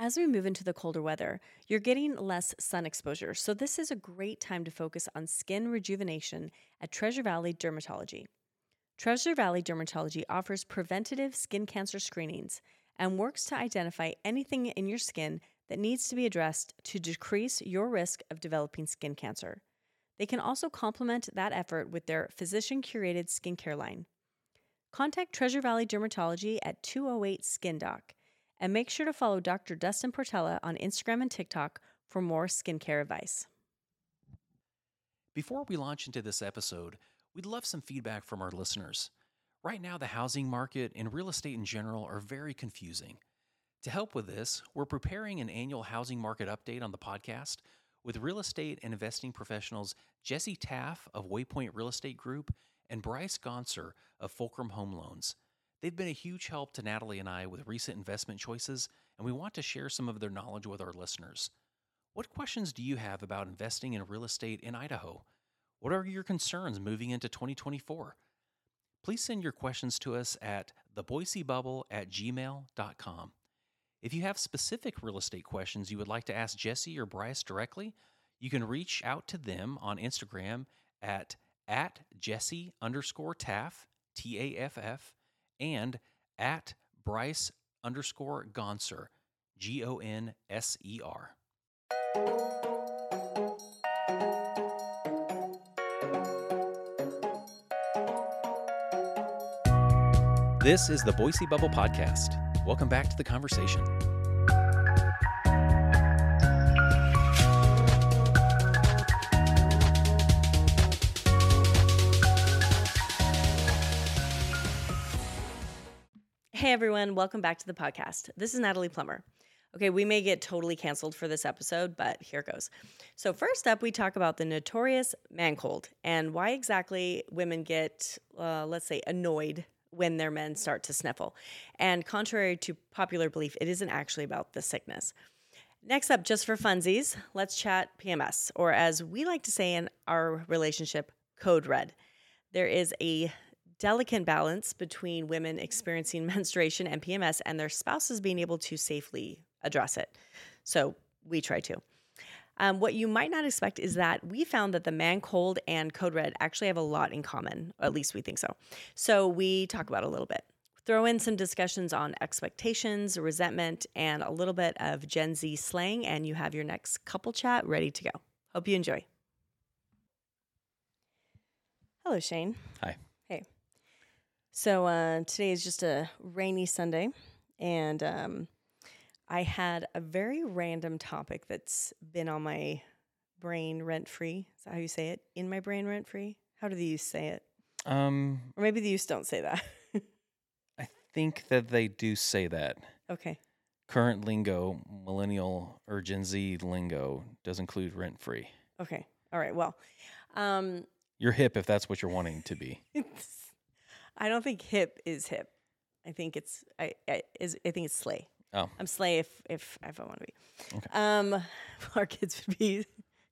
As we move into the colder weather, you're getting less sun exposure, so this is a great time to focus on skin rejuvenation at Treasure Valley Dermatology. Treasure Valley Dermatology offers preventative skin cancer screenings and works to identify anything in your skin that needs to be addressed to decrease your risk of developing skin cancer. They can also complement that effort with their physician curated skincare line. Contact Treasure Valley Dermatology at 208 Skin Doc and make sure to follow Dr. Dustin Portela on Instagram and TikTok for more skincare advice. Before we launch into this episode, we'd love some feedback from our listeners. Right now, the housing market and real estate in general are very confusing. To help with this, we're preparing an annual housing market update on the podcast with real estate and investing professionals Jesse Taff of Waypoint Real Estate Group and Bryce Gonser of Fulcrum Home Loans. They've been a huge help to Natalie and I with recent investment choices, and we want to share some of their knowledge with our listeners. What questions do you have about investing in real estate in Idaho? What are your concerns moving into 2024? Please send your questions to us at theboisebubble at gmail.com. If you have specific real estate questions you would like to ask Jesse or Bryce directly, you can reach out to them on Instagram at at Jesse underscore Taff, T A F F, and at Bryce underscore Gonser, G O N S E R. This is the Boise Bubble Podcast. Welcome back to the conversation. Hey everyone, welcome back to the podcast. This is Natalie Plummer. Okay, we may get totally canceled for this episode, but here goes. So, first up, we talk about the notorious man cold and why exactly women get, uh, let's say, annoyed when their men start to sniffle. And contrary to popular belief, it isn't actually about the sickness. Next up, just for funsies, let's chat PMS, or as we like to say in our relationship, code red. There is a delicate balance between women experiencing menstruation and PMS and their spouses being able to safely address it. So we try to. Um, what you might not expect is that we found that the man cold and code red actually have a lot in common. At least we think so. So we talk about a little bit. Throw in some discussions on expectations, resentment, and a little bit of Gen Z slang, and you have your next couple chat ready to go. Hope you enjoy. Hello, Shane. Hi. So uh, today is just a rainy Sunday, and um, I had a very random topic that's been on my brain rent free. Is that how you say it? In my brain rent free? How do the youth say it? Um, Or maybe the youth don't say that. I think that they do say that. okay. Current lingo, millennial or Gen Z lingo, does include rent free. Okay. All right. Well, um, You're hip if that's what you're wanting to be. it's, I don't think hip is hip. I think it's I, I is I think it's slay. Oh. I'm slay if if if I want to be. Okay. Um, our kids would be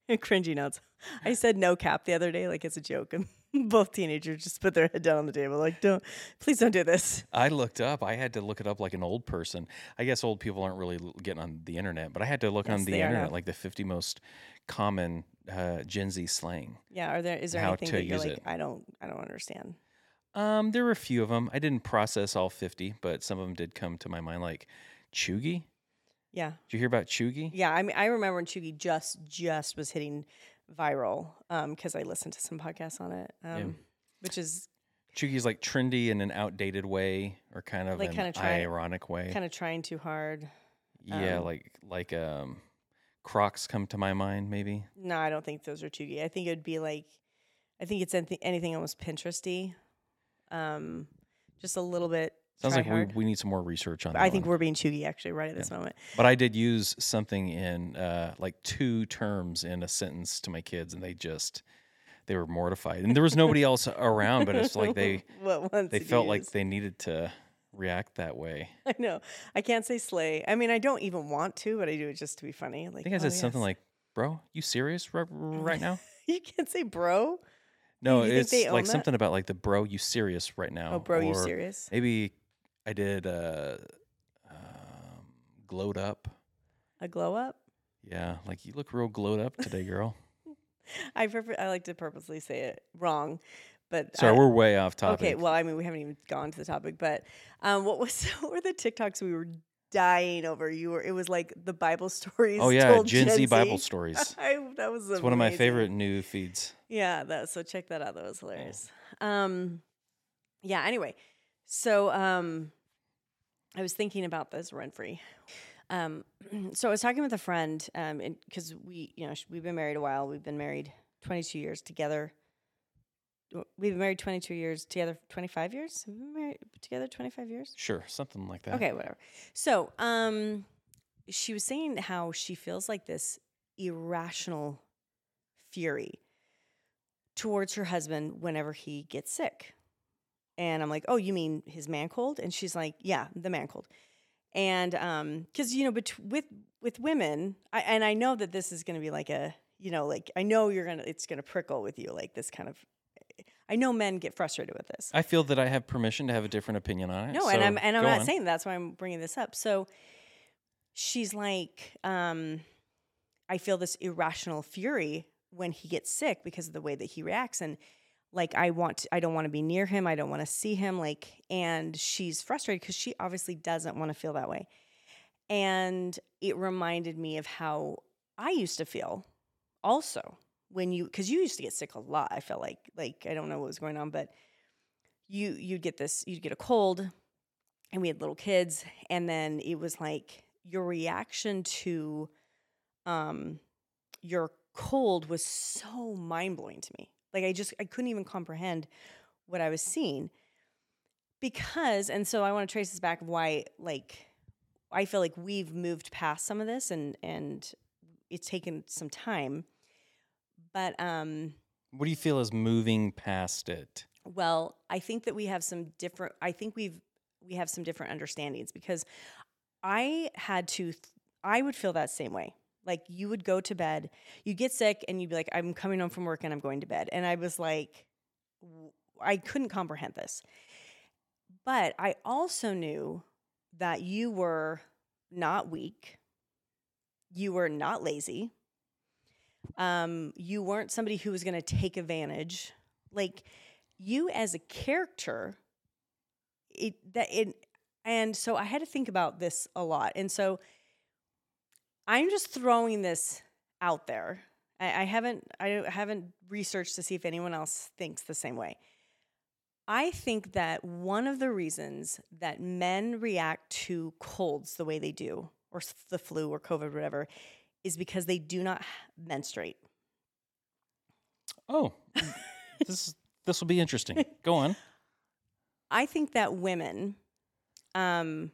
cringy notes. I said no cap the other day, like as a joke, and both teenagers just put their head down on the table, like, "Don't, please don't do this." I looked up. I had to look it up like an old person. I guess old people aren't really getting on the internet, but I had to look on the internet like the 50 most common uh, Gen Z slang. Yeah. Are there is there How anything to that you're use like, it. I don't, I don't understand. Um, there were a few of them. I didn't process all 50, but some of them did come to my mind, like cheugy. Yeah. Did you hear about cheugy? Yeah, I mean, I remember when Cheugy just just was hitting viral because I listened to some podcasts on it, um, which is like trendy in an outdated way, or kind of Like an kinda try- ironic way. kind of trying too hard. yeah, um, like like um, Crocs come to my mind, maybe. No, I don't think those are Cheugy. I think it would be like, I think it's anything, anything almost Pinteresty, um, just a little bit. Sounds like we, we need some more research on that. I think one. we're being Cheugy actually right at this moment. But I did use something in uh, like two terms in a sentence to my kids, and they just they were mortified. And there was nobody else around, but it's like they they felt like they needed to react that way. I know. I can't say slay. I mean, I don't even want to, but I do it just to be funny. Like I think I oh, said something yes. like, "Bro, you serious right, right now?" you can't say bro. No, you it's like that? something about like the bro, you serious right now? Oh, bro, you serious? Maybe I did uh, um, glowed up. A glow up? Yeah, like you look real glowed up today, girl. I purpo- I like to purposely say it wrong, but Sorry, I- we're way off topic. Okay, well, I mean, we haven't even gone to the topic, but um, what was what were the TikToks we were dying over? You were it was like the Bible stories. oh yeah, told Gen, Z Bible stories. I, that was It's one of my favorite new feeds. Yeah, that so check that out. That was hilarious. Um, yeah. Anyway, so um, I was thinking about this rent free. Um, so I was talking with a friend, um, because we, you know, we've been married a while. We've been married twenty two years together. We've been married twenty two years together. Twenty five years. Have we been married together twenty five years? Sure, something like that. Okay, whatever. So, um, she was saying how she feels like this irrational fury towards her husband whenever he gets sick. And I'm like, "Oh, you mean his man cold?" And she's like, "Yeah, the man cold." And um, because you know, bet- with with women, I, and I know that this is going to be like a, you know, like I know you're gonna, it's gonna prickle with you, like this kind of. I know men get frustrated with this. I feel that I have permission to have a different opinion on it. No, and I'm and I'm not on. saying that's why I'm bringing this up. So she's like, um, I feel this irrational fury when he gets sick because of the way that he reacts, and like I want, to, I don't want to be near him, I don't want to see him, like, and she's frustrated because she obviously doesn't want to feel that way, and it reminded me of how I used to feel, also when you because you used to get sick a lot. I felt like like I don't know what was going on, but you you'd get this you'd get a cold and we had little kids and then it was like your reaction to um your cold was so mind-blowing to me like i just i couldn't even comprehend what i was seeing because and so i want to trace this back of why like i feel like we've moved past some of this and and it's taken some time but um What do you feel is moving past it? well, I think that we have some different. I think we've we have some different understandings because I had to. th- I would feel that same way. Like you would go to bed, you get sick, and you'd be like, "I'm coming home from work and I'm going to bed," and I was like, I couldn't comprehend this. But I also knew that you were not weak. You were not lazy. Um, you weren't somebody who was going to take advantage. Like you as a character, it that it, and so I had to think about this a lot. And so I'm just throwing this out there. I, I haven't I haven't researched to see if anyone else thinks the same way. I think that one of the reasons that men react to colds the way they do, or the flu or COVID, whatever, is because they do not menstruate. Oh, this this will be interesting. Go on. I think that women, um,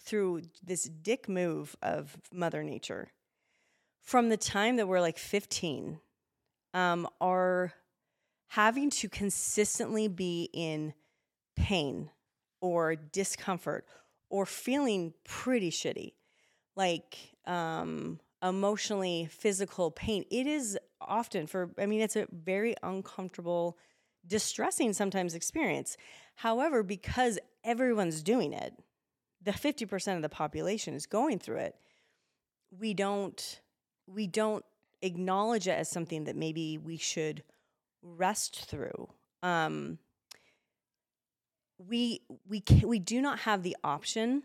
through this dick move of Mother Nature, from the time that we're like 15, um, are having to consistently be in pain or discomfort or feeling pretty shitty, like um, emotionally, physical pain. It is often for, I mean, it's a very uncomfortable, distressing sometimes experience. However, because everyone's doing it, the 50% of the population is going through it, we don't we don't acknowledge it as something that maybe we should rest through. Um, we we can, we do not have the option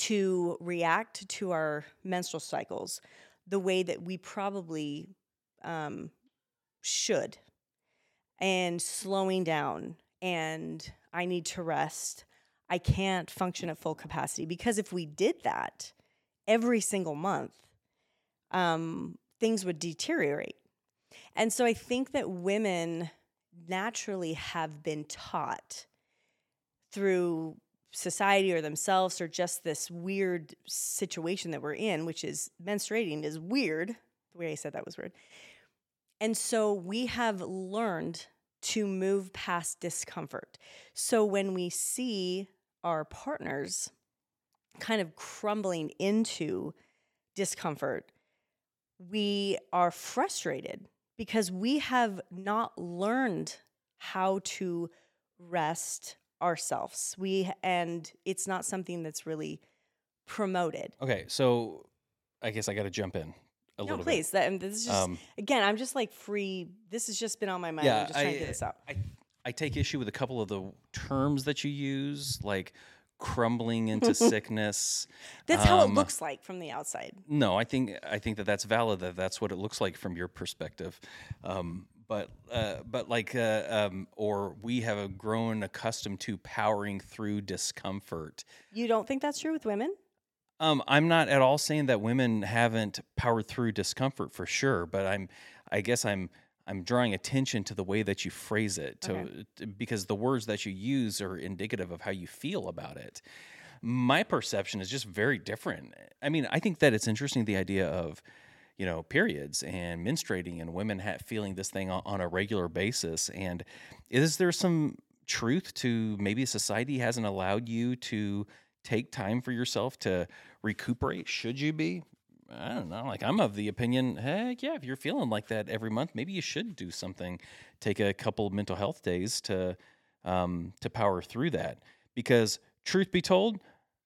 to react to our menstrual cycles the way that we probably um, should, and slowing down. And I need to rest. I can't function at full capacity because if we did that every single month, um, things would deteriorate. And so I think that women naturally have been taught through society or themselves or just this weird situation that we're in, which is menstruating is weird. The way I said that was weird. And so we have learned to move past discomfort. So when we see our partners kind of crumbling into discomfort, we are frustrated because we have not learned how to rest ourselves. We and it's not something that's really promoted. Okay, so I guess I got to jump in a no, little please. That, and this is just Um, again. I'm just like free. This has just been on my mind. Yeah, I'm just trying to get this out. I, I take issue with a couple of the terms that you use, like crumbling into sickness. That's how it um, looks like from the outside. No, I think I think that that's valid. That that's what it looks like from your perspective. Um, but uh, but like uh, um, or we have grown accustomed to powering through discomfort. You don't think that's true with women? Um, I'm not at all saying that women haven't powered through discomfort for sure, but I'm, I guess I'm, I'm drawing attention to the way that you phrase it, to, Okay. to- because the words that you use are indicative of how you feel about it. My perception is just very different. I mean, I think that it's interesting the idea of, you know, periods and menstruating and women ha- feeling this thing on, on a regular basis. And is there some truth to maybe society hasn't allowed you to take time for yourself to recuperate? Should you be? I don't know. Like I'm of the opinion, heck yeah, if you're feeling like that every month, maybe you should do something. Take a couple mental health days to um, to power through that. Because truth be told,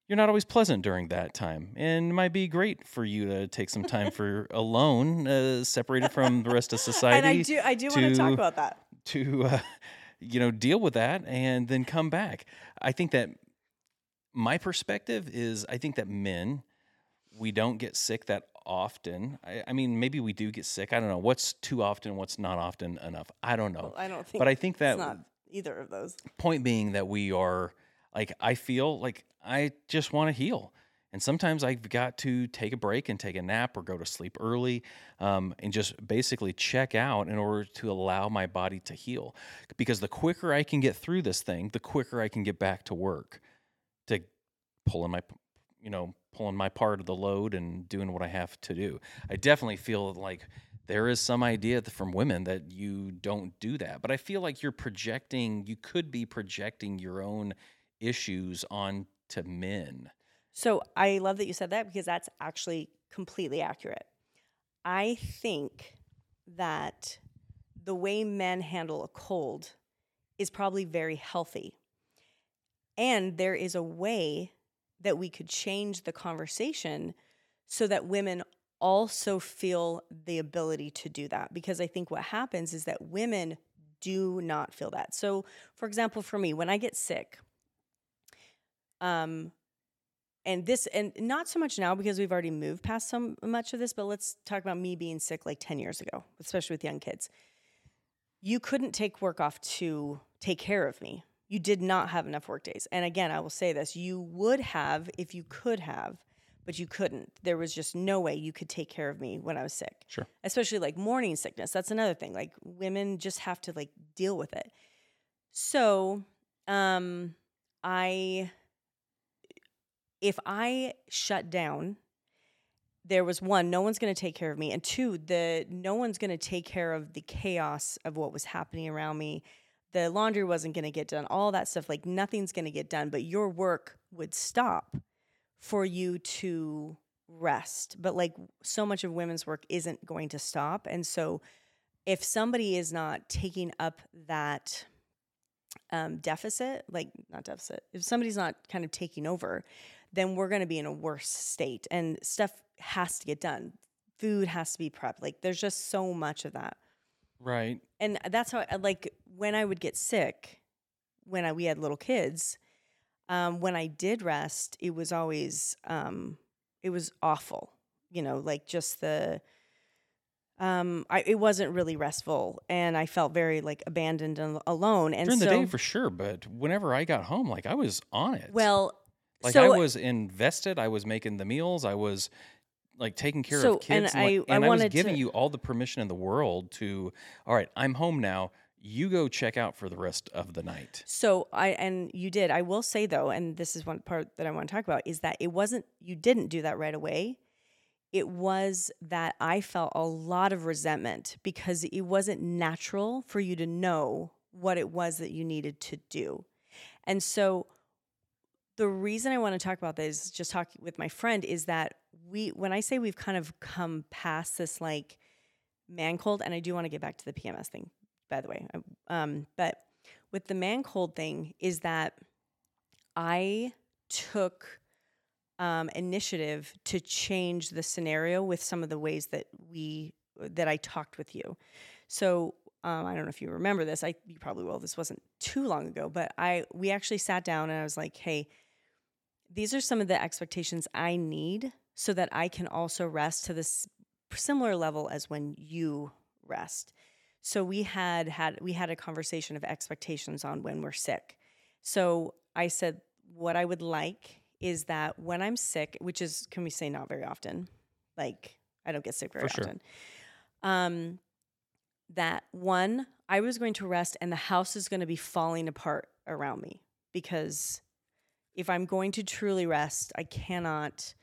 you're not always pleasant during that time, and it might be great for you to take some time for alone, uh, separated from the rest of society and I do. I do want to talk about that. to uh, you know deal with that and then come back i think that my perspective is i think that men we don't get sick that often I, I mean maybe we do get sick i don't know what's too often what's not often enough i don't know Well, I don't think. but i think that it's not either of those. point being that we are like i feel like i just want to heal and sometimes i've got to take a break and take a nap or go to sleep early um, and just basically check out in order to allow my body to heal because the quicker i can get through this thing the quicker i can get back to work to pulling my you know pulling my part of the load and doing what i have to do. I definitely feel like there is some idea from women that you don't do that but i feel like you're projecting you could be projecting your own issues on to men So I love that you said that because that's actually completely accurate. I think that the way men handle a cold is probably very healthy. And there is a way that we could change the conversation so that women also feel the ability to do that. Because I think what happens is that women do not feel that. So, for example, for me, when I get sick, um, and this and not so much now because we've already moved past so much of this but let's talk about me being sick like 10 years ago especially with young kids. You couldn't take work off to take care of me. You did not have enough work days. And again i will say this you would have if you could have but you couldn't. There was just no way you could take care of me when i was sick Sure. especially like morning sickness. That's another thing like women just have to like deal with it. So um i if I shut down, there was one, no one's going to take care of me, and two, the no one's going to take care of the chaos of what was happening around me. The laundry wasn't going to get done, all that stuff. Like nothing's going to get done, but your work would stop for you to rest. But like so much of women's work isn't going to stop, and so if somebody is not taking up that um, deficit, like not deficit, if somebody's not kind of taking over, then we're going to be in a worse state and stuff has to get done. Food has to be prepped. Like there's just so much of that. right And that's how I like when I would get sick, when I, we had little kids, um, when I did rest, it was always, um, it was awful, you know, like just the, um, I, it wasn't really restful and I felt very like abandoned and alone. And during so, the day for sure but whenever i got home like i was on it well, like so i was invested i was making the meals i was like taking care So, of kids and like- I- I and I was giving to- you all the permission in the world to all right i'm home now you go check out for the rest of the night So I and you did. I will say though, and this is one part that I want to talk about is that it wasn't you didn't do that right away. It was that I felt a lot of resentment because it wasn't natural for you to know what it was that you needed to do. And so the reason I want to talk about this, just talking with my friend, is that we when I say we've kind of come past this like man cold, and I do want to get back to the PMS thing, by the way. Um, but with the man cold thing is that I took um, initiative to change the scenario with some of the ways that we that I talked with you. So um, I don't know if you remember this. I you probably will. This wasn't too long ago, but I we actually sat down and I was like, hey, these are some of the expectations I need so that I can also rest to this similar level as when you rest. So we had had we had a conversation of expectations on when we're sick. So I said what I would like is that when I'm sick, which is can we say not very often, like I don't get sick very sure. often. Um, that one, I was going to rest and the house is going to be falling apart around me because if I'm going to truly rest, I cannot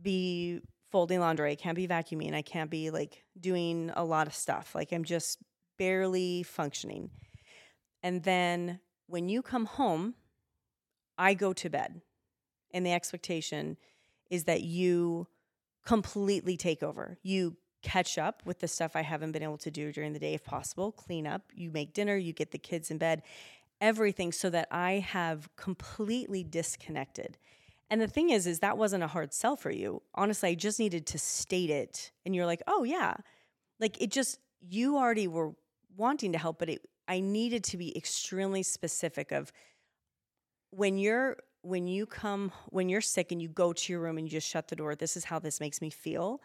be folding laundry, I can't be vacuuming, I can't be like doing a lot of stuff. Like I'm just barely functioning. And then when you come home, I go to bed. And the expectation is that you completely take over. You catch up with the stuff I haven't been able to do during the day, if possible, clean up, you make dinner, you get the kids in bed, everything so that I have completely disconnected. And the thing is, is that wasn't a hard sell for you. Honestly, I just needed to state it. And you're like, oh, yeah. Like it just, you already were wanting to help, but it, I needed to be extremely specific of when you're when you come when you're sick and you go to your room and you just shut the door this is how this makes me feel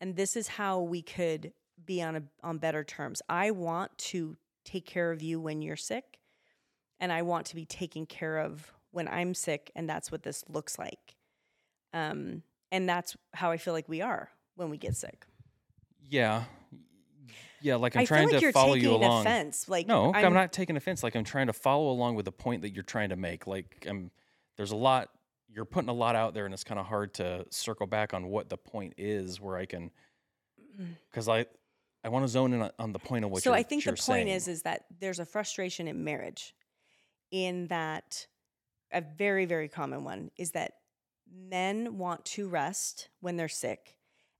and this is how we could be on a on better terms i want to take care of you when you're sick and i want to be taken care of when i'm sick and that's what this looks like um and that's how i feel like we are when we get sick Yeah. Yeah, like I'm I trying feel like to follow you along. offense like No, I'm, not taking offense. Like I'm trying to follow along with the point that you're trying to make. Like I'm there's a lot you're putting a lot out there and it's kind of hard to circle back on what the point is where I can cuz I I want to zone in on- the point of what so I think the point saying. is is that there's a frustration in marriage in that a very very common one is that men want to rest when they're sick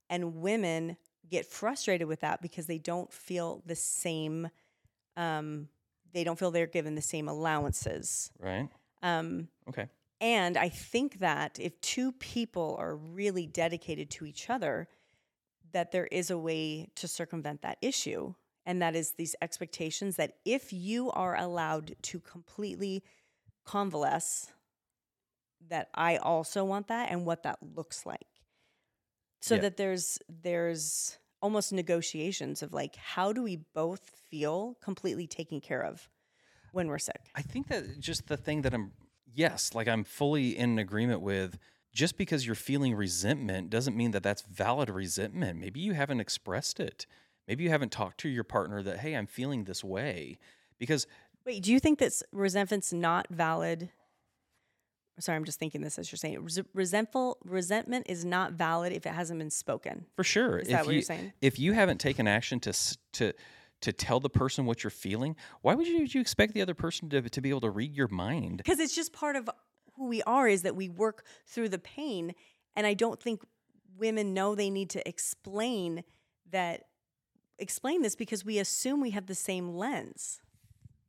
and women get frustrated with that because they don't feel the same um, they don't feel they're given the same allowances right? um, Okay. and I think that if two people are really dedicated to each other, that there is a way to circumvent that issue. And that is these expectations that if you are allowed to completely convalesce, that I also want that and what that looks like. So Yeah. that there's there's almost negotiations of like how do we both feel completely taken care of when we're sick? I think that just the thing that I'm, yes, like I'm fully in agreement with. Just because you're feeling resentment doesn't mean that that's valid resentment. Maybe you haven't expressed it. Maybe you haven't talked to your partner that, hey, I'm feeling this way. Because Wait, do you think that resentment's not valid? Sorry, I'm just thinking this as you're saying. Res- resentful resentment is not valid if it hasn't been spoken. for sure, Is if that what you you're saying? if you haven't taken action to to to tell the person what you're feeling, why would you, you expect the other person to, to be able to read your mind? Because it's just part of who we are is that we work through the pain. And I don't think women know they need to explain that explain this because we assume we have the same lens.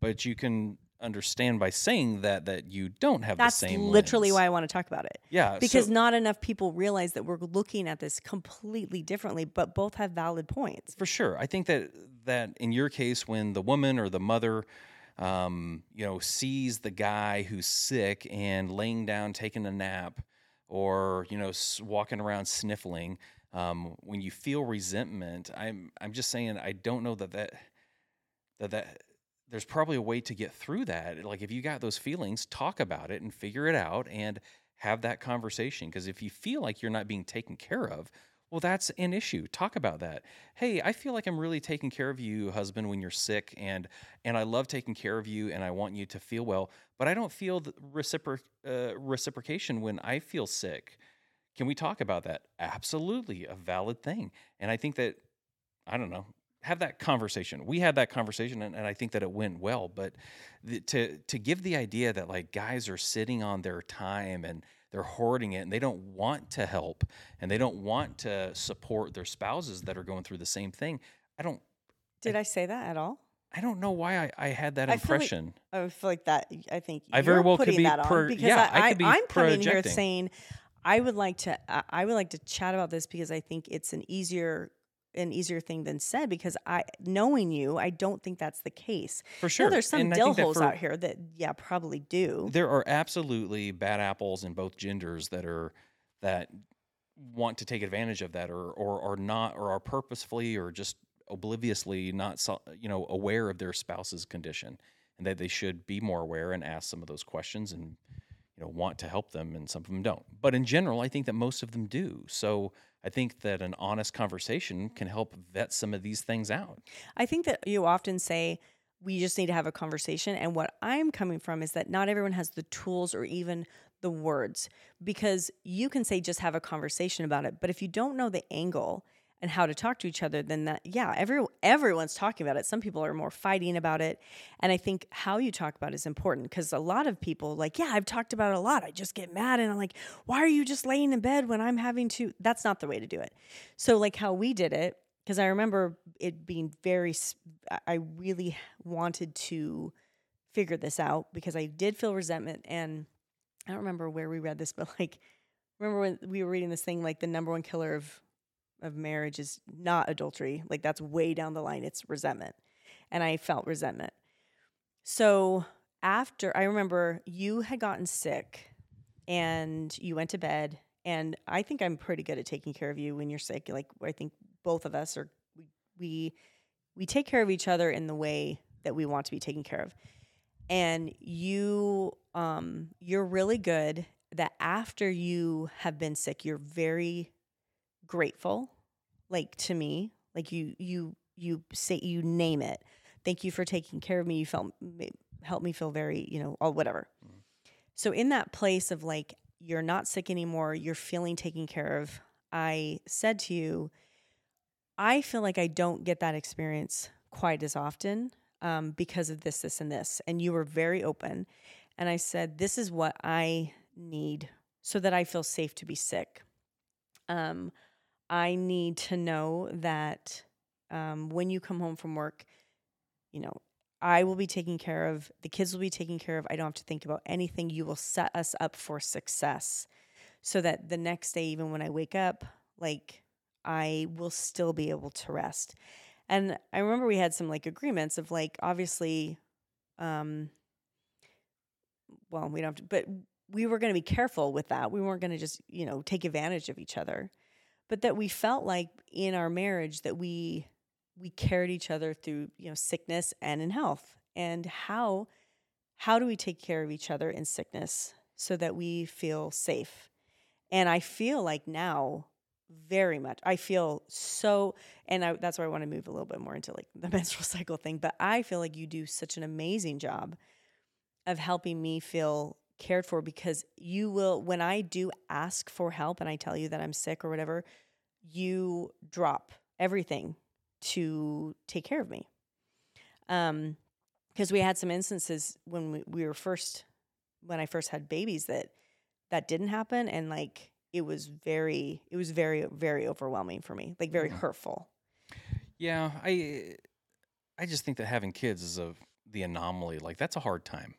But you can understand by saying that that you don't have That's the same. Lens. Literally lens. why I want to talk about it. Yeah, Because so- not enough people realize that we're looking at this completely differently, but both have valid points. For sure. I think that that in your case, when the woman or the mother, um, you know, sees the guy who's sick and laying down taking a nap, or you know, walking around sniffling, um, when you feel resentment, I'm I'm just saying I don't know that that that that there's probably a way to get through that. Like if you got those feelings, talk about it and figure it out and have that conversation. Because if you feel like you're not being taken care of, well, that's an issue. Talk about that. Hey, I feel like I'm really taking care of you, husband, when you're sick, and and I love taking care of you, and I want you to feel well. But I don't feel the recipro- uh, reciprocation when I feel sick. Can we talk about that? Absolutely, a valid thing. And I think that I don't know. Have that conversation. We had that conversation, and, and I think that it went well. But the, to to give the idea that like guys are sitting on their time and they're hoarding it, and they don't want to help, and they don't want to support their spouses that are going through the same thing. I don't. Did I say that at all? I don't know why I, I had that I feel like- impression. I feel like that. I think I very you're well could be that per- because yeah, I I, could be am coming here saying I would like to I- would like to chat about this because I think it's an easier an easier thing than said because I knowing you, I don't think that's the case. For sure. Now, there's some dill holes for- out here that yeah probably do. There are absolutely bad apples in both genders that are that want to take advantage of that or or are not or are purposefully or just obliviously not you know aware of their spouse's condition and that they should be more aware and ask some of those questions and you know want to help them and some of them don't but in general i think that most of them do so i think that an honest conversation can help vet some of these things out I think that you often say we just need to have a conversation. And what I'm coming from is that not everyone has the tools or even the words because you can say just have a conversation about it. But if you don't know the angle and how to talk to each other, then that, yeah, every, everyone's talking about it. Some people are more fighting about it. And I think how you talk about it is important because a lot of people, like, yeah, I've talked about it a lot. I just get mad and I'm like, why are you just laying in bed when I'm having to? That's not the way to do it. So, like, how we did it, because I remember it being very, I really wanted to figure this out because I did feel resentment. And I don't remember where we read this, but like, remember when we were reading this thing, like the number one killer of, of marriage is not adultery. Like that's way down the line. It's resentment. And I felt resentment. So after I remember you had gotten sick and you went to bed and I think I'm pretty good at taking care of you when you're sick. Like I think both of us are we we, we take care of each other in the way that we want to be taken care of. And you um you're really good that after you have been sick, you're very grateful like to me. Like you you you say you name it. Thank you for taking care of me. You felt helped me feel very, you know, all whatever. So in that place of like you're not sick anymore, you're feeling taken care of. I said to you, I feel like I don't get that experience quite as often um, because of this, this, and this. And you were very open. And I said, This is what I need so that I feel safe to be sick. Um, I need to know that um, when you come home from work, you know, I will be taken care of. The kids will be taken care of. I don't have to think about anything. You will set us up for success so that the next day, even when I wake up, like I will still be able to rest. And I remember we had some like agreements of like, obviously, um, well, we don't have to, but we were going to be careful with that. We weren't going to just, you know, take advantage of each other, but that we felt like in our marriage that we, we carried each other through, you know, sickness and in health. And how, how do we take care of each other in sickness so that we feel safe? And I feel like now very much. I feel so, and I, that's why I want to move a little bit more into like the menstrual cycle thing. But I feel like you do such an amazing job of helping me feel cared for because you will, when I do ask for help and I tell you that I'm sick or whatever, you drop everything to take care of me. Um, because we had some instances when we, we were first, when I first had babies that that didn't happen, and like it was very, it was very, very overwhelming for me, like very Mhm. hurtful. Yeah, I I just think that having kids is a the anomaly. Like that's a hard time,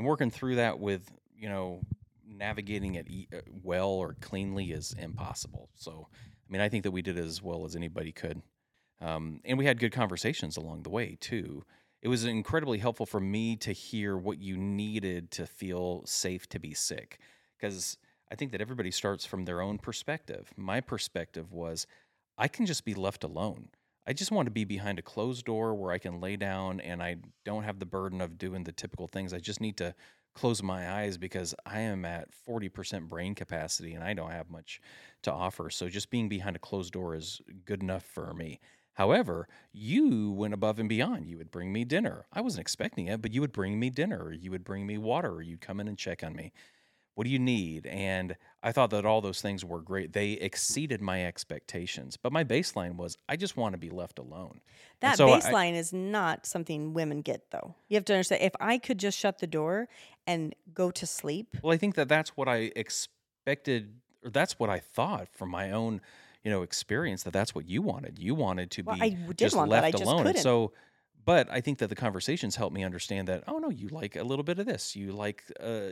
and working through that with you know navigating it uh, well or cleanly is impossible. So, I mean, I think that we did as well as anybody could, um, and we had good conversations along the way too. It was incredibly helpful for me to hear what you needed to feel safe to be sick, because I think that everybody starts from their own perspective. My perspective was, I can just be left alone. I just want to be behind a closed door where I can lay down and I don't have the burden of doing the typical things. I just need to close my eyes because I am at 40% brain capacity and I don't have much to offer. So just being behind a closed door is good enough for me. However, you went above and beyond. You would bring me dinner. I wasn't expecting it, but you would bring me dinner you would bring me water you'd come in and check on me. What do you need? And I thought that all those things were great. They exceeded my expectations. But my baseline was I just want to be left alone. That so I- baseline is not something women get, though. You have to understand if I could just shut the door and go to sleep, Well, I think that that's what I expected, or that's what I thought from my own, you know, experience. That that's what you wanted. You wanted to Well, be I just left I just alone. And couldn't. so, but I think that the conversations helped me understand that. Oh no, you like a little bit of this. You like uh,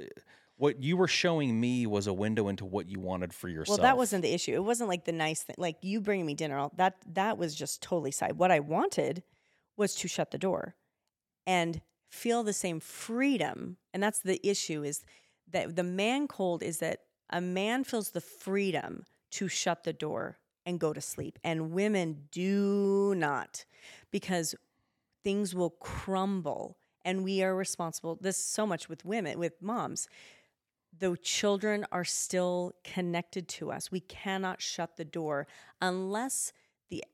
what you were showing me was a window into what you wanted for yourself. Well, that wasn't the issue. It wasn't like the nice thing, like you bringing me dinner. all- That that was just totally side. What I wanted was to shut the door and feel the same freedom. And that's the issue is that the man cold is that a man feels the freedom to shut the door and go to sleep, and women do not because things will crumble and we are responsible this so much with women with moms the children are still connected to us. We cannot shut the door unless the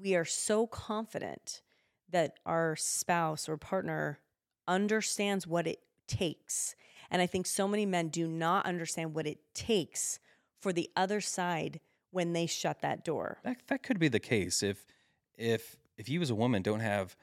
we are so confident that our spouse or partner understands what it takes. And I think so many men do not understand what it takes for the other side when they shut that door. that that could be the case if if if you as a woman don't have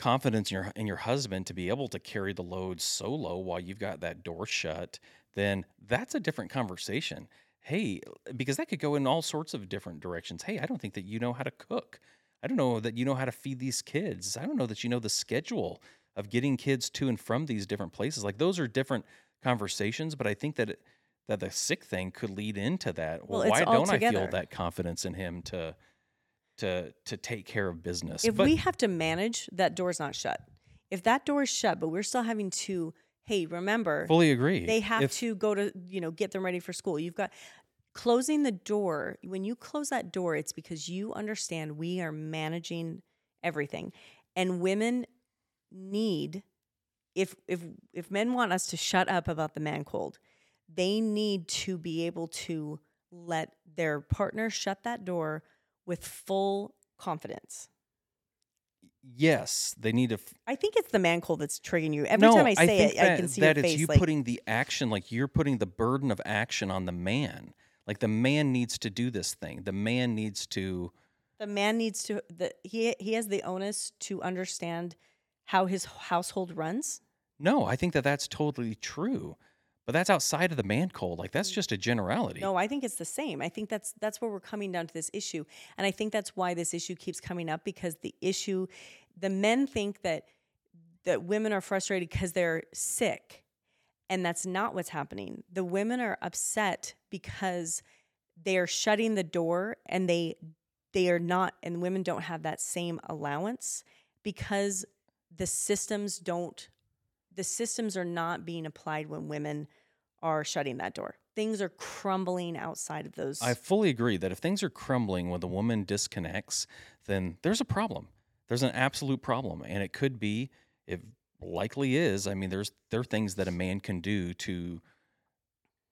confidence in your in your husband to be able to carry the load solo while you've got that door shut, then that's a different conversation. Hey, because that could go in all sorts of different directions. Hey, I don't think that you know how to cook. I don't know that you know how to feed these kids. I don't know that you know the schedule of getting kids to and from these different places. Like those are different conversations, but I think that it, that the sick thing could lead into that. Well, Well, why don't I feel that confidence in him to to to take care of business? If But we have to manage, that door's not shut. If that door is shut, but we're still having to, hey, remember, fully agree. they have If- to go to you know get them ready for school you've got closing the door when you close that door it's because you understand we are managing everything and women need if if if men want us to shut up about the man cold they need to be able to let their partner shut that door with full confidence Yes, they need to. f- i think it's the man cold that's triggering you every no, time i say think it that, i can see that your it's face you like putting the action, like you're putting the burden of action on the man. Like the man needs to do this thing. The man needs to. the man needs to the he he has the onus to understand how his household runs No, I think that that's totally true, but that's outside of the man cold. Like that's just a generality. no i think it's the same i think that's that's where we're coming down to this issue and i think that's why this issue keeps coming up because the issue the men think that that women are frustrated because they're sick and that's not what's happening the women are upset because they are shutting the door and they they are not and women don't have that same allowance because the systems don't the systems are not being applied when women are shutting that door things are crumbling outside of those I fully agree that if things are crumbling when the woman disconnects, then there's a problem. There's an absolute problem, and it could be, it likely is. I mean, there's there are things that a man can do to,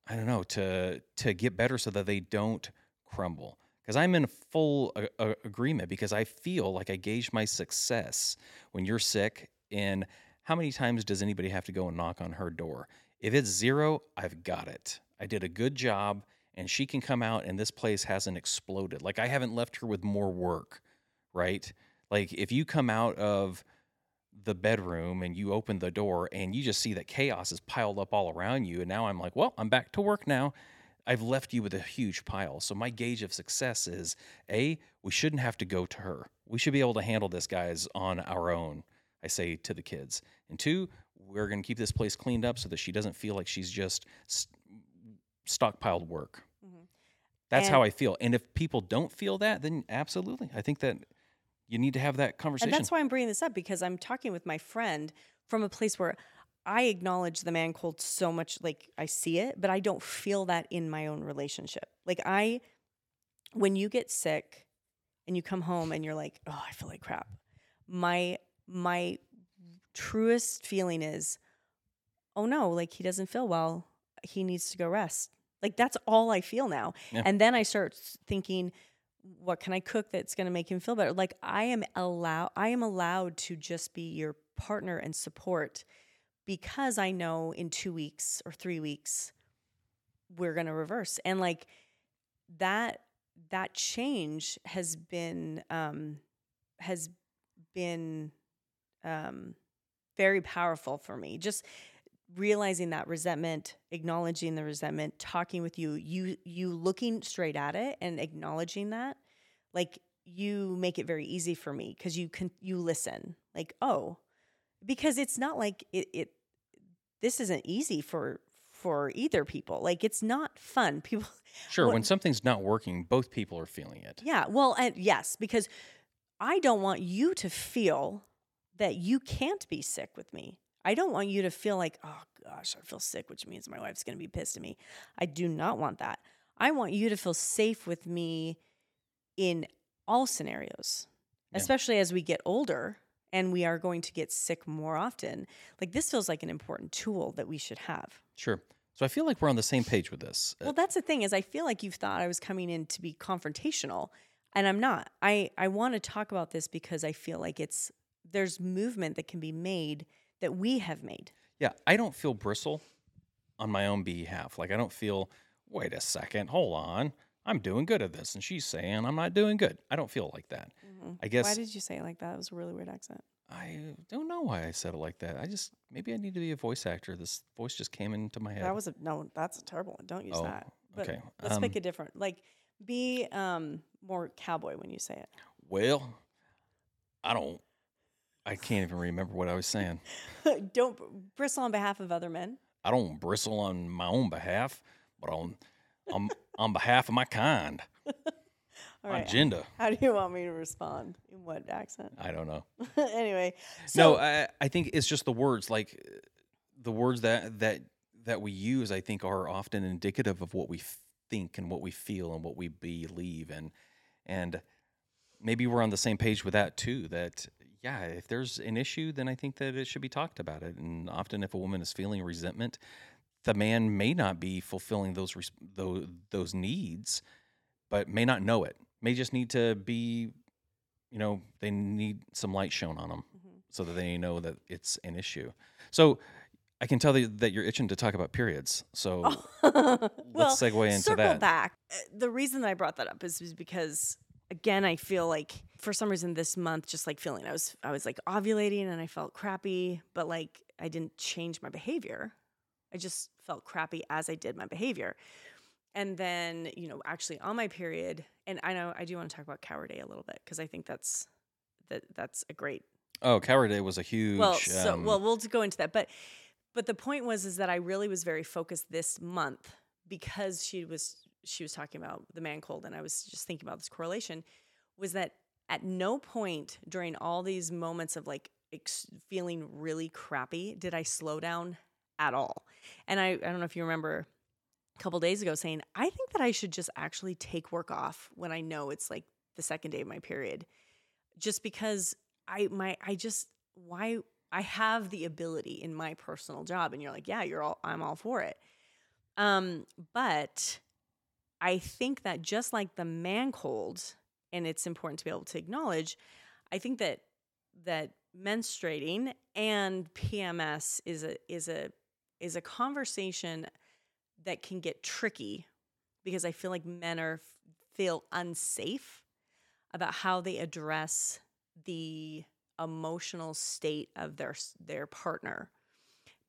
I don't know, to to get better so that they don't crumble. Because I'm in full a, a- agreement because I feel like I gauge my success when you're sick. And how many times does anybody have to go and knock on her door? If it's zero, I've got it. I did a good job and she can come out and this place hasn't exploded. Like I haven't left her with more work, right? Like if you come out of the bedroom and you open the door and you just see that chaos is piled up all around you and now I'm like, "Well, I'm back to work now." I've left you with a huge pile. So my gauge of success is A, we shouldn't have to go to her. We should be able to handle this guys on our own. I say to the kids. And two, we're going to keep this place cleaned up so that she doesn't feel like she's just stockpiled work. Mhm. That's how I feel. And if people don't feel that, then absolutely. I think that you need to have that conversation. And that's why I'm bringing this up because I'm talking with my friend from a place where I acknowledge the man cold so much, like I see it, but I don't feel that in my own relationship. Like I, when you get sick and you come home and you're like, oh, I feel like crap. My my truest feeling is, oh no, like he doesn't feel well. He needs to go rest. Like that's all I feel now. Yeah. And then I start thinking, what can I cook that's going to make him feel better? Like I am allow I am allowed to just be your partner and support because I know in 2 weeks or 3 weeks we're going to reverse. And like that that change has been um has been um very powerful for me. Just realizing that resentment, acknowledging the resentment, talking with you, you you looking straight at it and acknowledging that, like you make it very easy for me because you can you listen. Like, oh, because it's not like it, it this isn't easy for for either people. Like it's not fun. People Sure, What- when something's not working, both people are feeling it. Yeah, well, and yes, because I don't want you to feel that you can't be sick with me. I don't want you to feel like, oh gosh, I feel sick, which means my wife's going to be pissed at me. I do not want that. I want you to feel safe with me in all scenarios, Yeah. especially as we get older and we are going to get sick more often. Like this feels like an important tool that we should have. Sure. So I feel like we're on the same page with this. Well, that's the thing is I feel like you've thought I was coming in to be confrontational and I'm not. I I want to talk about this because I feel like it's there's movement that can be made that we have made. Yeah, I don't feel bristle on my own behalf. Like I don't feel, wait a second, hold on. I'm doing good at this. And she's saying I'm not doing good. I don't feel like that. I guess Why did you say it like that? It was a really weird accent. I don't know why I said it like that. I just maybe I need to be a voice actor. This voice just came into my head. That was a no, that's a terrible one. Don't use Oh, that. But okay. let's make Um, it different. Like be um more cowboy when you say it. well, I don't I can't even remember what I was saying. don't bristle on behalf of other men. I don't bristle on my own behalf, but on on, on behalf of my kind, All right. agenda. How do you want me to respond? In what accent? I don't know. anyway, so no, I, I think it's just the words, like the words that that that we use. I think are often indicative of what we think and what we feel and what we believe, and and maybe we're on the same page with that too. That yeah, if there's an issue, then I think that it should be talked about it. And often, if a woman is feeling resentment, the man may not be fulfilling those res- those those needs, but may not know it. May just need to be, you know, they need some light shown on them Mhm. so that they know that it's an issue. So I can tell that that you're itching to talk about periods. So well, let's segue into circle that. back. Uh, The reason that I brought that up is, is because again, I feel like for some reason this month, just like feeling, I was I was like ovulating and I felt crappy, but like I didn't change my behavior. I just felt crappy as I did my behavior. And then, you know, actually on my period, and I know I do want to talk about Cower Day a little bit because I think that's that that's a great Oh, Cower Day was a huge. well, so um, well, we'll go into that, but but the point was is that I really was very focused this month because she was she was talking about the man cold, and I was just thinking about this correlation. Was that at no point during all these moments of like ex- feeling really crappy did I slow down at all? And I I don't know if you remember a couple days ago saying I think that I should just actually take work off when I know it's like the second day of my period, just because I my I just why I have the ability in my personal job and you're like, yeah, you're all I'm all for it. Um, but I think that just like the man cold, and it's important to be able to acknowledge, I think that that menstruating and PMS is a is a is a conversation that can get tricky because I feel like men are feel unsafe about how they address the emotional state of their their partner.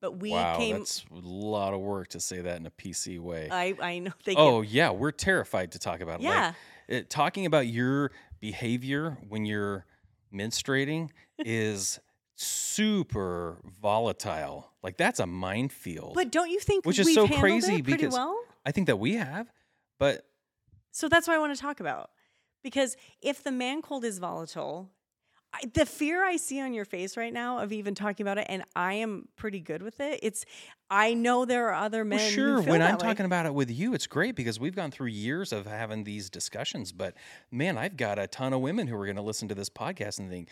But we wow, came. that's a lot of work to say that in a PC way. I I know they. oh yeah, we're terrified to talk about it. Like, yeah. it, talking about your behavior when you're menstruating is super volatile. Like that's a minefield. but don't you think Which is so crazy it pretty because- well? I think that we have, but So that's what I want to talk about. Because if the man cold is volatile, I, the fear I see on your face right now of even talking about it, and I am pretty good with it. It's I know there are other men. Well, sure. When I'm way. talking about it with you, it's great because we've gone through years of having these discussions. But man, I've got a ton of women who are going to listen to this podcast and think,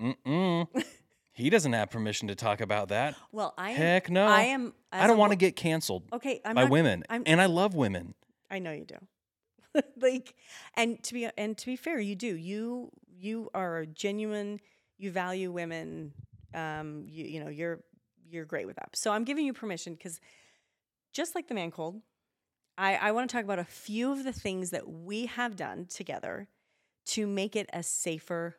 "Mm-mm, he doesn't have permission to talk about that." well, I am, Heck no. I am. I don't want to get canceled Okay, I'm by not, women, I'm- and I love women. I know you do. like, and to be and to be fair, you do. You you are genuine. You value women. Um, you you know you're you're great with that. So I'm giving you permission because just like the man cold, I I want to talk about a few of the things that we have done together to make it a safer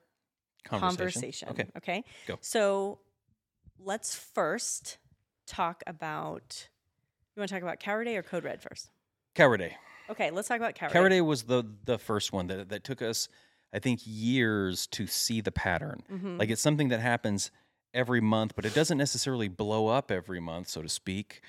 conversation. Okay. Okay. Go. So let's first talk about. You want to talk about Cower Day or Code Red first? Cower Day. Okay, let's talk about Coward, Cower Day. Day was the the first one that that took us, I think, years to see the pattern. Mhm. Like it's something that happens every month, but it doesn't necessarily blow up every month, so to speak.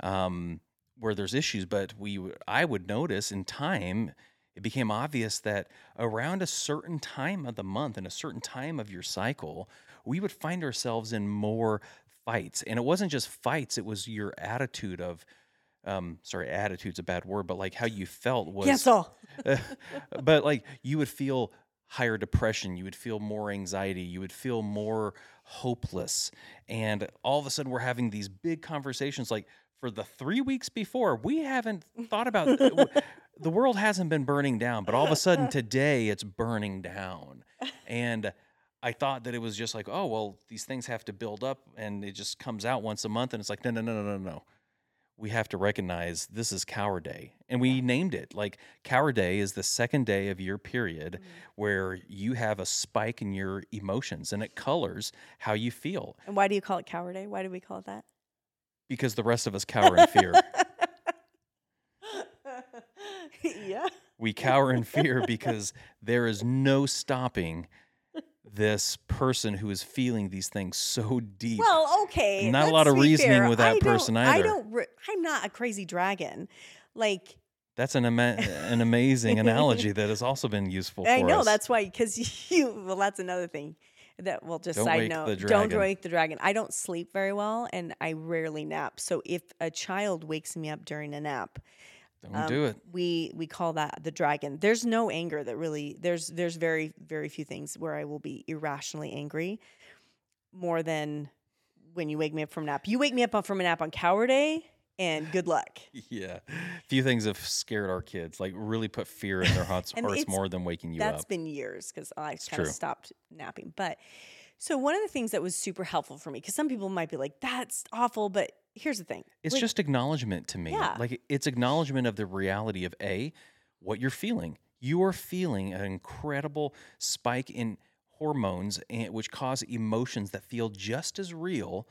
um, where there's issues. But we, I would notice in time, it became obvious that around a certain time of the month and a certain time of your cycle, we would find ourselves in more fights. And it wasn't just fights; it was your attitude of. Um, sorry, attitude's a bad word, but like how you felt was Cancel. but like you would feel higher depression, you would feel more anxiety, you would feel more hopeless. And all of a sudden, we're having these big conversations like for the three weeks before, we haven't thought about the world hasn't been burning down, but all of a sudden today it's burning down. And I thought that it was just like, oh, well, these things have to build up and it just comes out once a month. And it's like, no, no, no, no, no, no we have to recognize this is Cower Day. And we named it like Cower Day is the second day of your period mm-hmm. where you have a spike in your emotions and it colors how you feel And why do you call it Cower Day? Why do we call it that? because the rest of us cower in fear. yeah. we cower in fear because there is no stopping this person who is feeling these things so deep. Well, okay. Not a lot of reasoning fair. with that I person I don't. Re- I'm not a crazy dragon. Like That's an ama- an amazing analogy that has also been useful I know us. that's why because you. Well, that's another thing. That well, just Don't side note. Don't wake the dragon. I don't sleep very well, and I rarely nap. So if a child wakes me up during a nap, Don't um, do it. we we call that the dragon. There's no anger that really. There's there's very very few things where I will be irrationally angry, more than when you wake me up from a nap. You wake me up from a nap on Cower Day, and good luck. Yeah. Few things have scared our kids, like really put fear in their hearts, hearts it's- more than waking you That's up. That's been years because I kind true. of stopped napping. But so one of the things that was super helpful for me, because some people might be like, "That's awful," but here's the thing: It's Like, just acknowledgement to me. Yeah. Like it's acknowledgement of the reality of A, what you're feeling. You are feeling an incredible spike in hormones, and, which cause emotions that feel just as real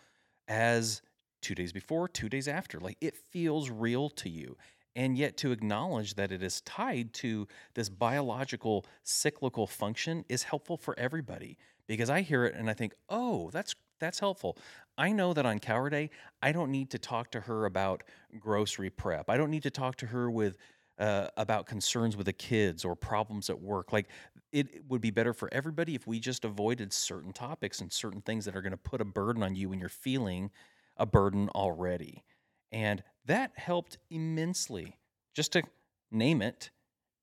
as two days before, two days after. Like it feels real to you. And yet, to acknowledge that it is tied to this biological cyclical function is helpful for everybody. Because I hear it and I think, oh, that's that's helpful. I know that on Cower Day, I don't need to talk to her about grocery prep. I don't need to talk to her with uh, about concerns with the kids or problems at work. Like it would be better for everybody if we just avoided certain topics and certain things that are going to put a burden on you when you're feeling a burden already. And that helped immensely just to name it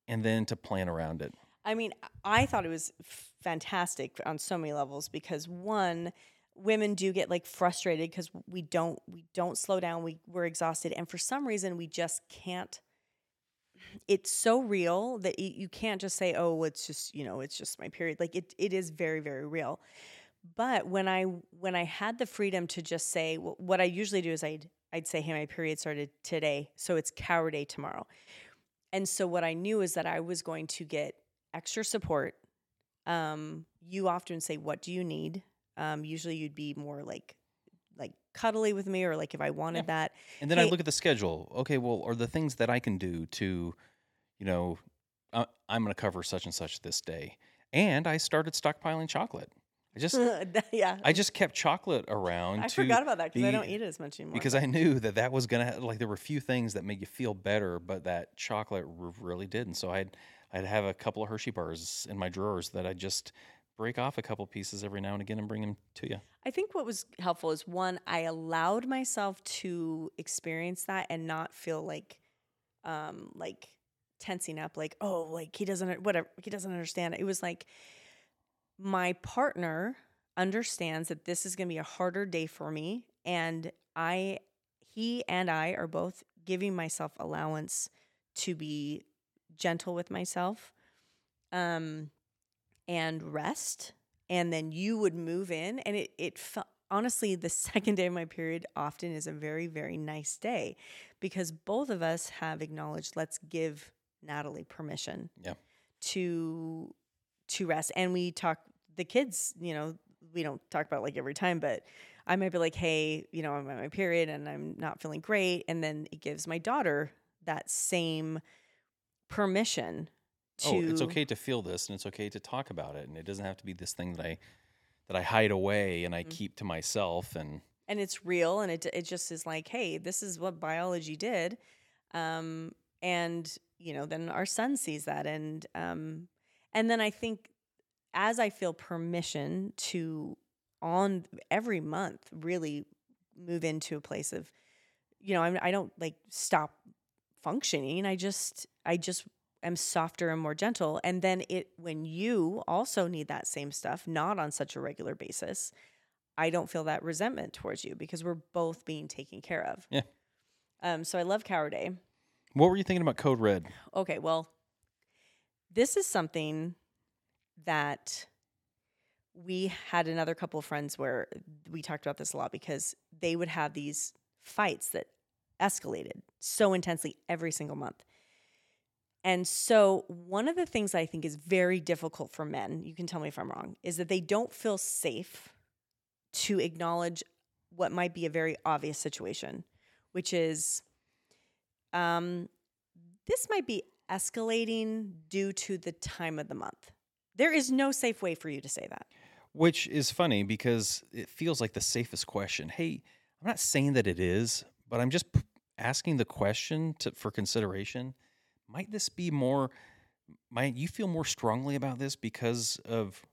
and then to plan around it. I mean, I thought it was fantastic on so many levels because one, women do get like frustrated because we don't we don't slow down. We we're exhausted, and for some reason, we just can't. It's so real that you can't just say, "Oh, it's just you know, it's just my period." Like it, it is very, very real. But when I when I had the freedom to just say wh- what I usually do is I'd I'd say, "Hey, my period started today, so it's cower day tomorrow." And so what I knew is that I was going to get extra support. Um, you often say, "What do you need?" Um, usually, you'd be more like like cuddly with me, or like if I wanted that. And then I look at the schedule. Okay, well, are the things that I can do to, you know, uh, I'm going to cover such and such this day. And I started stockpiling chocolate. I just, yeah, I just kept chocolate around. I forgot about that because I don't eat it as much anymore. because I knew that that was gonna like there were a few things that made you feel better, but that chocolate r- really did. And so I'd I'd have a couple of Hershey bars in my drawers that I just break off a couple pieces every now and again and bring them to you. I think what was helpful is one, I allowed myself to experience that and not feel like, um, like tensing up, like oh, like he doesn't, whatever, he doesn't understand. It was like my partner understands that this is going to be a harder day for me, and I, he and I are both giving myself allowance to be gentle with myself, um, and rest and then you would move in and it it felt honestly the second day of my period often is a very very nice day because both of us have acknowledged let's give Natalie permission Yeah. to to rest and we talk the kids you know we don't talk about like every time but I might be like hey you know I'm at my period and I'm not feeling great and then it gives my daughter that same permission to oh, it's okay to feel this and it's okay to talk about it and it doesn't have to be this thing that I that I hide away and I Mhm. keep to myself and and it's real and it it just is like hey this is what biology did um and you know then our son sees that and um and then i think as i feel permission to on every month really move into a place of you know I'm, i don't like stop functioning i just i just am softer and more gentle and then it when you also need that same stuff not on such a regular basis i don't feel that resentment towards you because we're both being taken care of Yeah. um so i love cower day What were you thinking about Code Red? okay well this is something that we had another couple of friends where we talked about this a lot because they would have these fights that escalated so intensely every single month. And so, one of the things I think is very difficult for men, you can tell me if I'm wrong, is that they don't feel safe to acknowledge what might be a very obvious situation, which is um, this might be escalating due to the time of the month. There is no safe way for you to say that. Which is funny because it feels like the safest question. Hey, I'm not saying that it is, but I'm just asking the question to, for consideration. Might this be more? Might you feel more strongly about this because of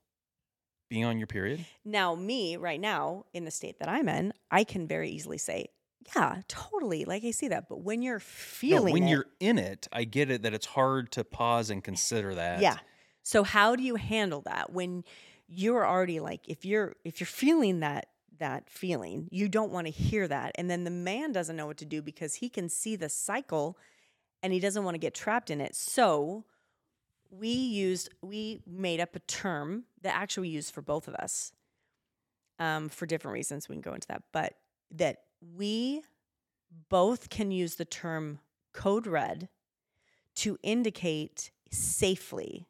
being on your period? Now, me right now in the state that I'm in, I can very easily say, yeah, totally. Like I see that. But when you're No, feeling when it, you're in it, I get it that it's hard to pause and consider that. yeah. So how do you handle that when you're already like if you're if you're feeling that that feeling, you don't want to hear that. And then the man doesn't know what to do because he can see the cycle and he doesn't want to get trapped in it. So we used we made up a term that actually we used for both of us um, for different reasons we can go into that but that we both can use the term code red to indicate safely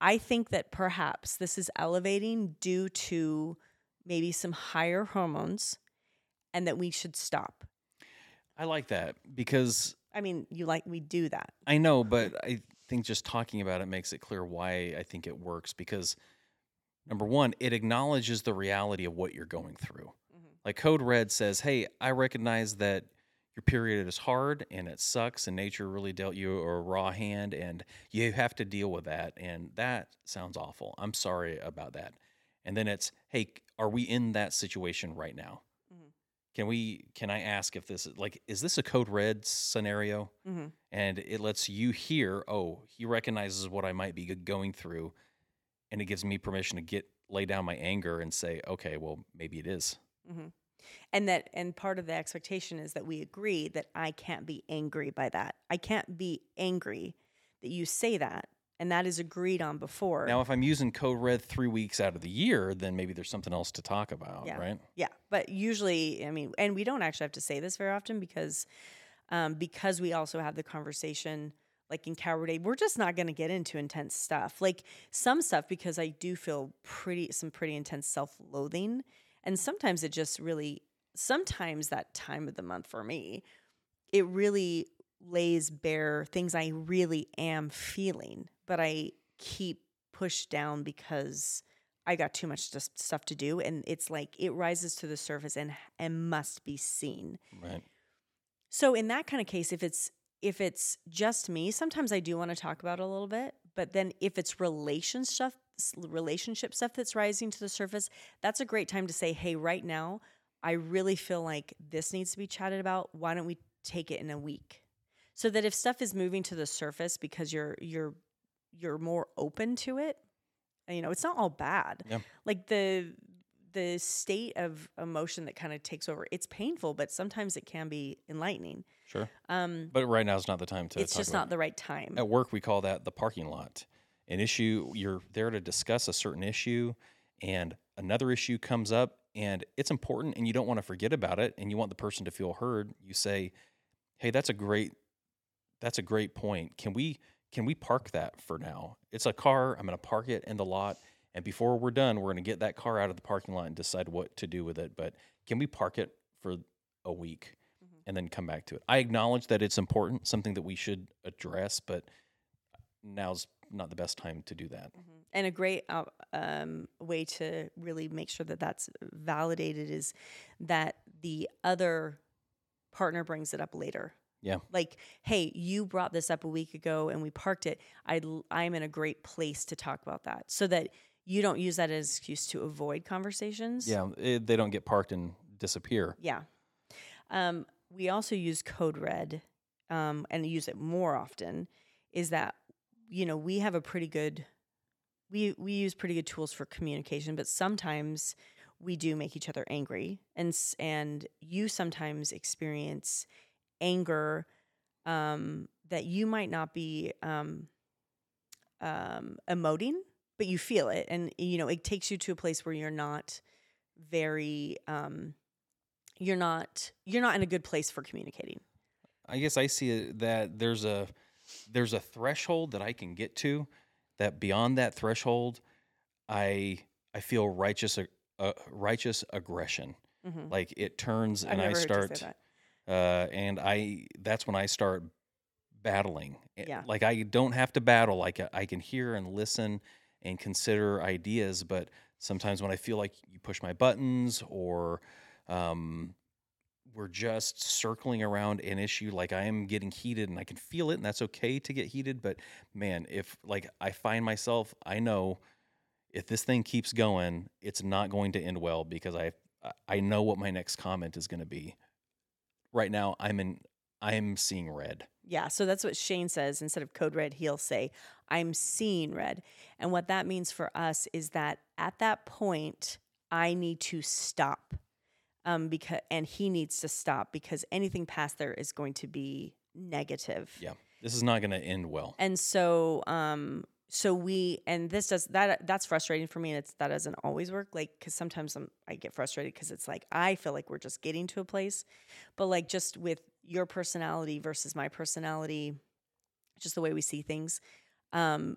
i think that perhaps this is elevating due to maybe some higher hormones and that we should stop I like that because i mean you like we do that I know, but I think just talking about it makes it clear why I think it works because number one, it acknowledges the reality of what you're going through. Mm-hmm. Like Code Red says, hey, I recognize that your period is hard and it sucks and nature really dealt you a raw hand and you have to deal with that. And that sounds awful. I'm sorry about that. And then it's, hey, are we in that situation right now? Can we, can I ask if this like, is this a Code Red scenario? mm-hmm. and it lets you hear oh he recognizes what i might be going through and it gives me permission to get lay down my anger and say okay well maybe it is Mm-hmm. And that, and part of the expectation is that we agree that I can't be angry by that. I can't be angry that you say that, and that is agreed on before. now if i'm using code red three weeks out of the year then maybe there's something else to talk about Yeah. right yeah, but usually, I mean, and we don't actually have to say this very often because, um, because we also have the conversation. Like in Cower Day, we're just not going to get into intense stuff. Like some stuff, because I do feel pretty some pretty intense self-loathing, and sometimes it just really sometimes that time of the month for me it really lays bare things i really am feeling but i keep pushed down because i got too much stuff to do and it's like it rises to the surface and and must be seen. Right. So in that kind of case if it's if it's just me sometimes i do want to talk about it a little bit but then if it's relation stuff relationship stuff that's rising to the surface that's a great time to say hey right now i really feel like this needs to be chatted about. Why don't we take it in a week? So that if stuff is moving to the surface because you're you're you're more open to it and, you know it's not all bad Yeah. like the the state of emotion that kind of takes over it's painful but sometimes it can be enlightening sure um but right now is not the time to it's just not the right time At work, we call that the parking lot. An issue, you're there to discuss a certain issue, and another issue comes up, and it's important, and you don't want to forget about it, and you want the person to feel heard. You say, "Hey, that's a great, that's a great point. Can we can we park that for now? It's a car. I'm going to park it in the lot, and before we're done, we're going to get that car out of the parking lot and decide what to do with it. But can we park it for a week?" and then come back to it. I acknowledge that it's important, something that we should address, but now's not the best time to do that. Mhm. And a great uh, um, way to really make sure that that's validated is that the other partner brings it up later. Yeah. Like, hey, you brought this up a week ago and we parked it. I I'm in a great place to talk about that, so that you don't use that as an excuse to avoid conversations. Yeah, it, they don't get parked and disappear. Yeah. Um, we also use Code Red um, and use it more often. Is that you know we have a pretty good we we use pretty good tools for communication, but sometimes we do make each other angry, and and you sometimes experience anger um, that you might not be um, um, emoting, but you feel it, and you know it takes you to a place where you're not very um, you're not you're not in a good place for communicating. I guess I see that there's a there's a threshold that I can get to that beyond that threshold I I feel righteous uh, righteous aggression Mhm. like it turns I've and I never heard say start. Uh, and I that's when I start battling. Eh, Yeah. Like I don't have to battle. Like I- I can hear and listen and consider ideas, but sometimes when I feel like you push my buttons or um, we're just circling around an issue, like I am getting heated and I can feel it, and that's okay to get heated. But man, if like I find myself, I know if this thing keeps going, it's not going to end well because I I know what my next comment is going to be right now I'm in I'm seeing red. Yeah, so that's what Shane says. Instead of code red, he'll say, I'm seeing red. And what that means for us is that at that point, I need to stop. Um, because and he needs to stop because anything past there is going to be negative. Yeah. This is not going to end well. And so um so we and this does that that's frustrating for me and it's that doesn't always work like cuz sometimes I'm, I get frustrated cuz it's like I feel like we're just getting to a place but like just with your personality versus my personality just the way we see things um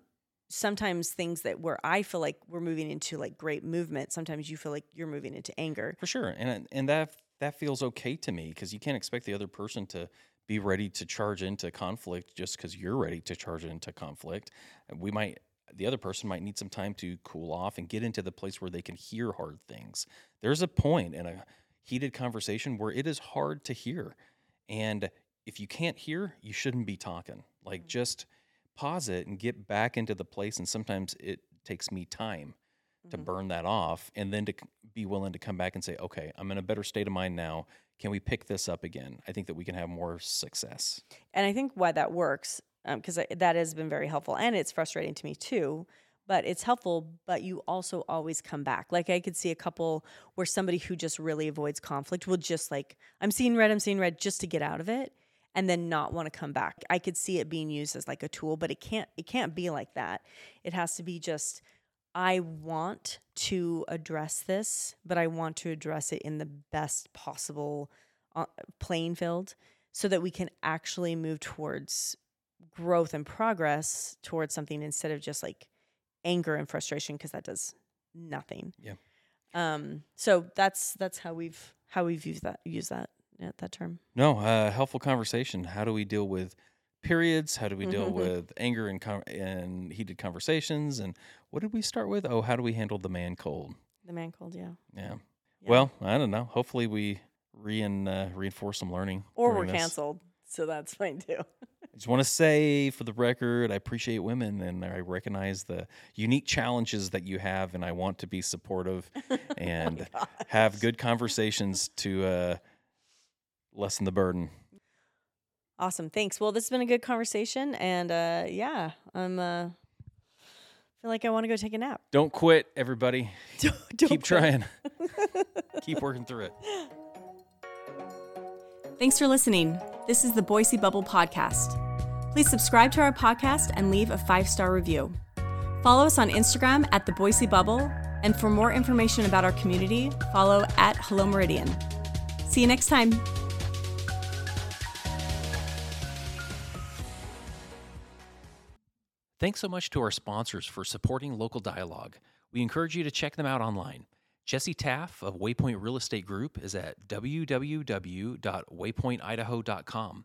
sometimes things that where I feel like we're moving into like great movement sometimes you feel like you're moving into anger For sure. And and that that feels okay to me because you can't expect the other person to be ready to charge into conflict just because you're ready to charge into conflict. We might the other person might need some time to cool off and get into the place where they can hear hard things. There's a point in a heated conversation where it is hard to hear. And if you can't hear, you shouldn't be talking. Like mm. just pause it and get back into the place and sometimes it takes me time to Mhm. burn that off and then to be willing to come back and say, okay, I'm in a better state of mind now. Can we pick this up again? I think that we can have more success. And I think why that works, because that has been very helpful, and it's frustrating to me too. But it's helpful. But you also always come back. Like I could see a couple where somebody who just really avoids conflict will just like, I'm seeing red, I'm seeing red, just to get out of it, and then not want to come back. I could see it being used as like a tool, but it can't. It can't be like that. It has to be just. I want to address this, but I want to address it in the best possible uh, playing field so that we can actually move towards growth and progress towards something instead of just like anger and frustration because that does nothing. Yeah. Um so that's that's how we've how we've used that use that yeah, that term. No, uh, helpful conversation. How do we deal with periods? How do we deal Mhm. with anger and, con- and heated conversations? And what did we start with? Oh, how do we handle the man cold? The man cold, yeah. Yeah. Yeah. Well, I don't know. Hopefully, we re and uh, reinforce some learning. or we're this. canceled. So that's fine too. I just want to say for the record, I appreciate women and I recognize the unique challenges that you have, and I want to be supportive and Oh have good conversations to uh, lessen the burden. Awesome. Thanks. Well, this has been a good conversation and uh yeah, I'm uh feel like I want to go take a nap. Don't quit, everybody. Don't, don't Keep quit. trying. Keep working through it. Thanks for listening. This is the Boise Bubble Podcast. Please subscribe to our podcast and leave a five star review. Follow us on Instagram at the Boise Bubble, and for more information about our community, follow at Hello Meridian. See you next time. Thanks so much to our sponsors for supporting local dialogue. We encourage you to check them out online. Jesse Taff of Waypoint Real Estate Group is at www.waypointidaho.com.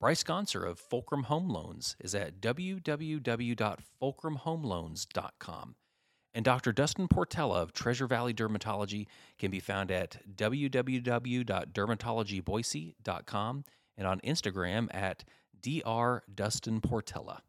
Bryce Gonser of Fulcrum Home Loans is at www.fulcrumhomeloans.com. And Dr. Dustin Portela of Treasure Valley Dermatology can be found at www.dermatologyboise.com and on Instagram at Dr. Dustin Portela.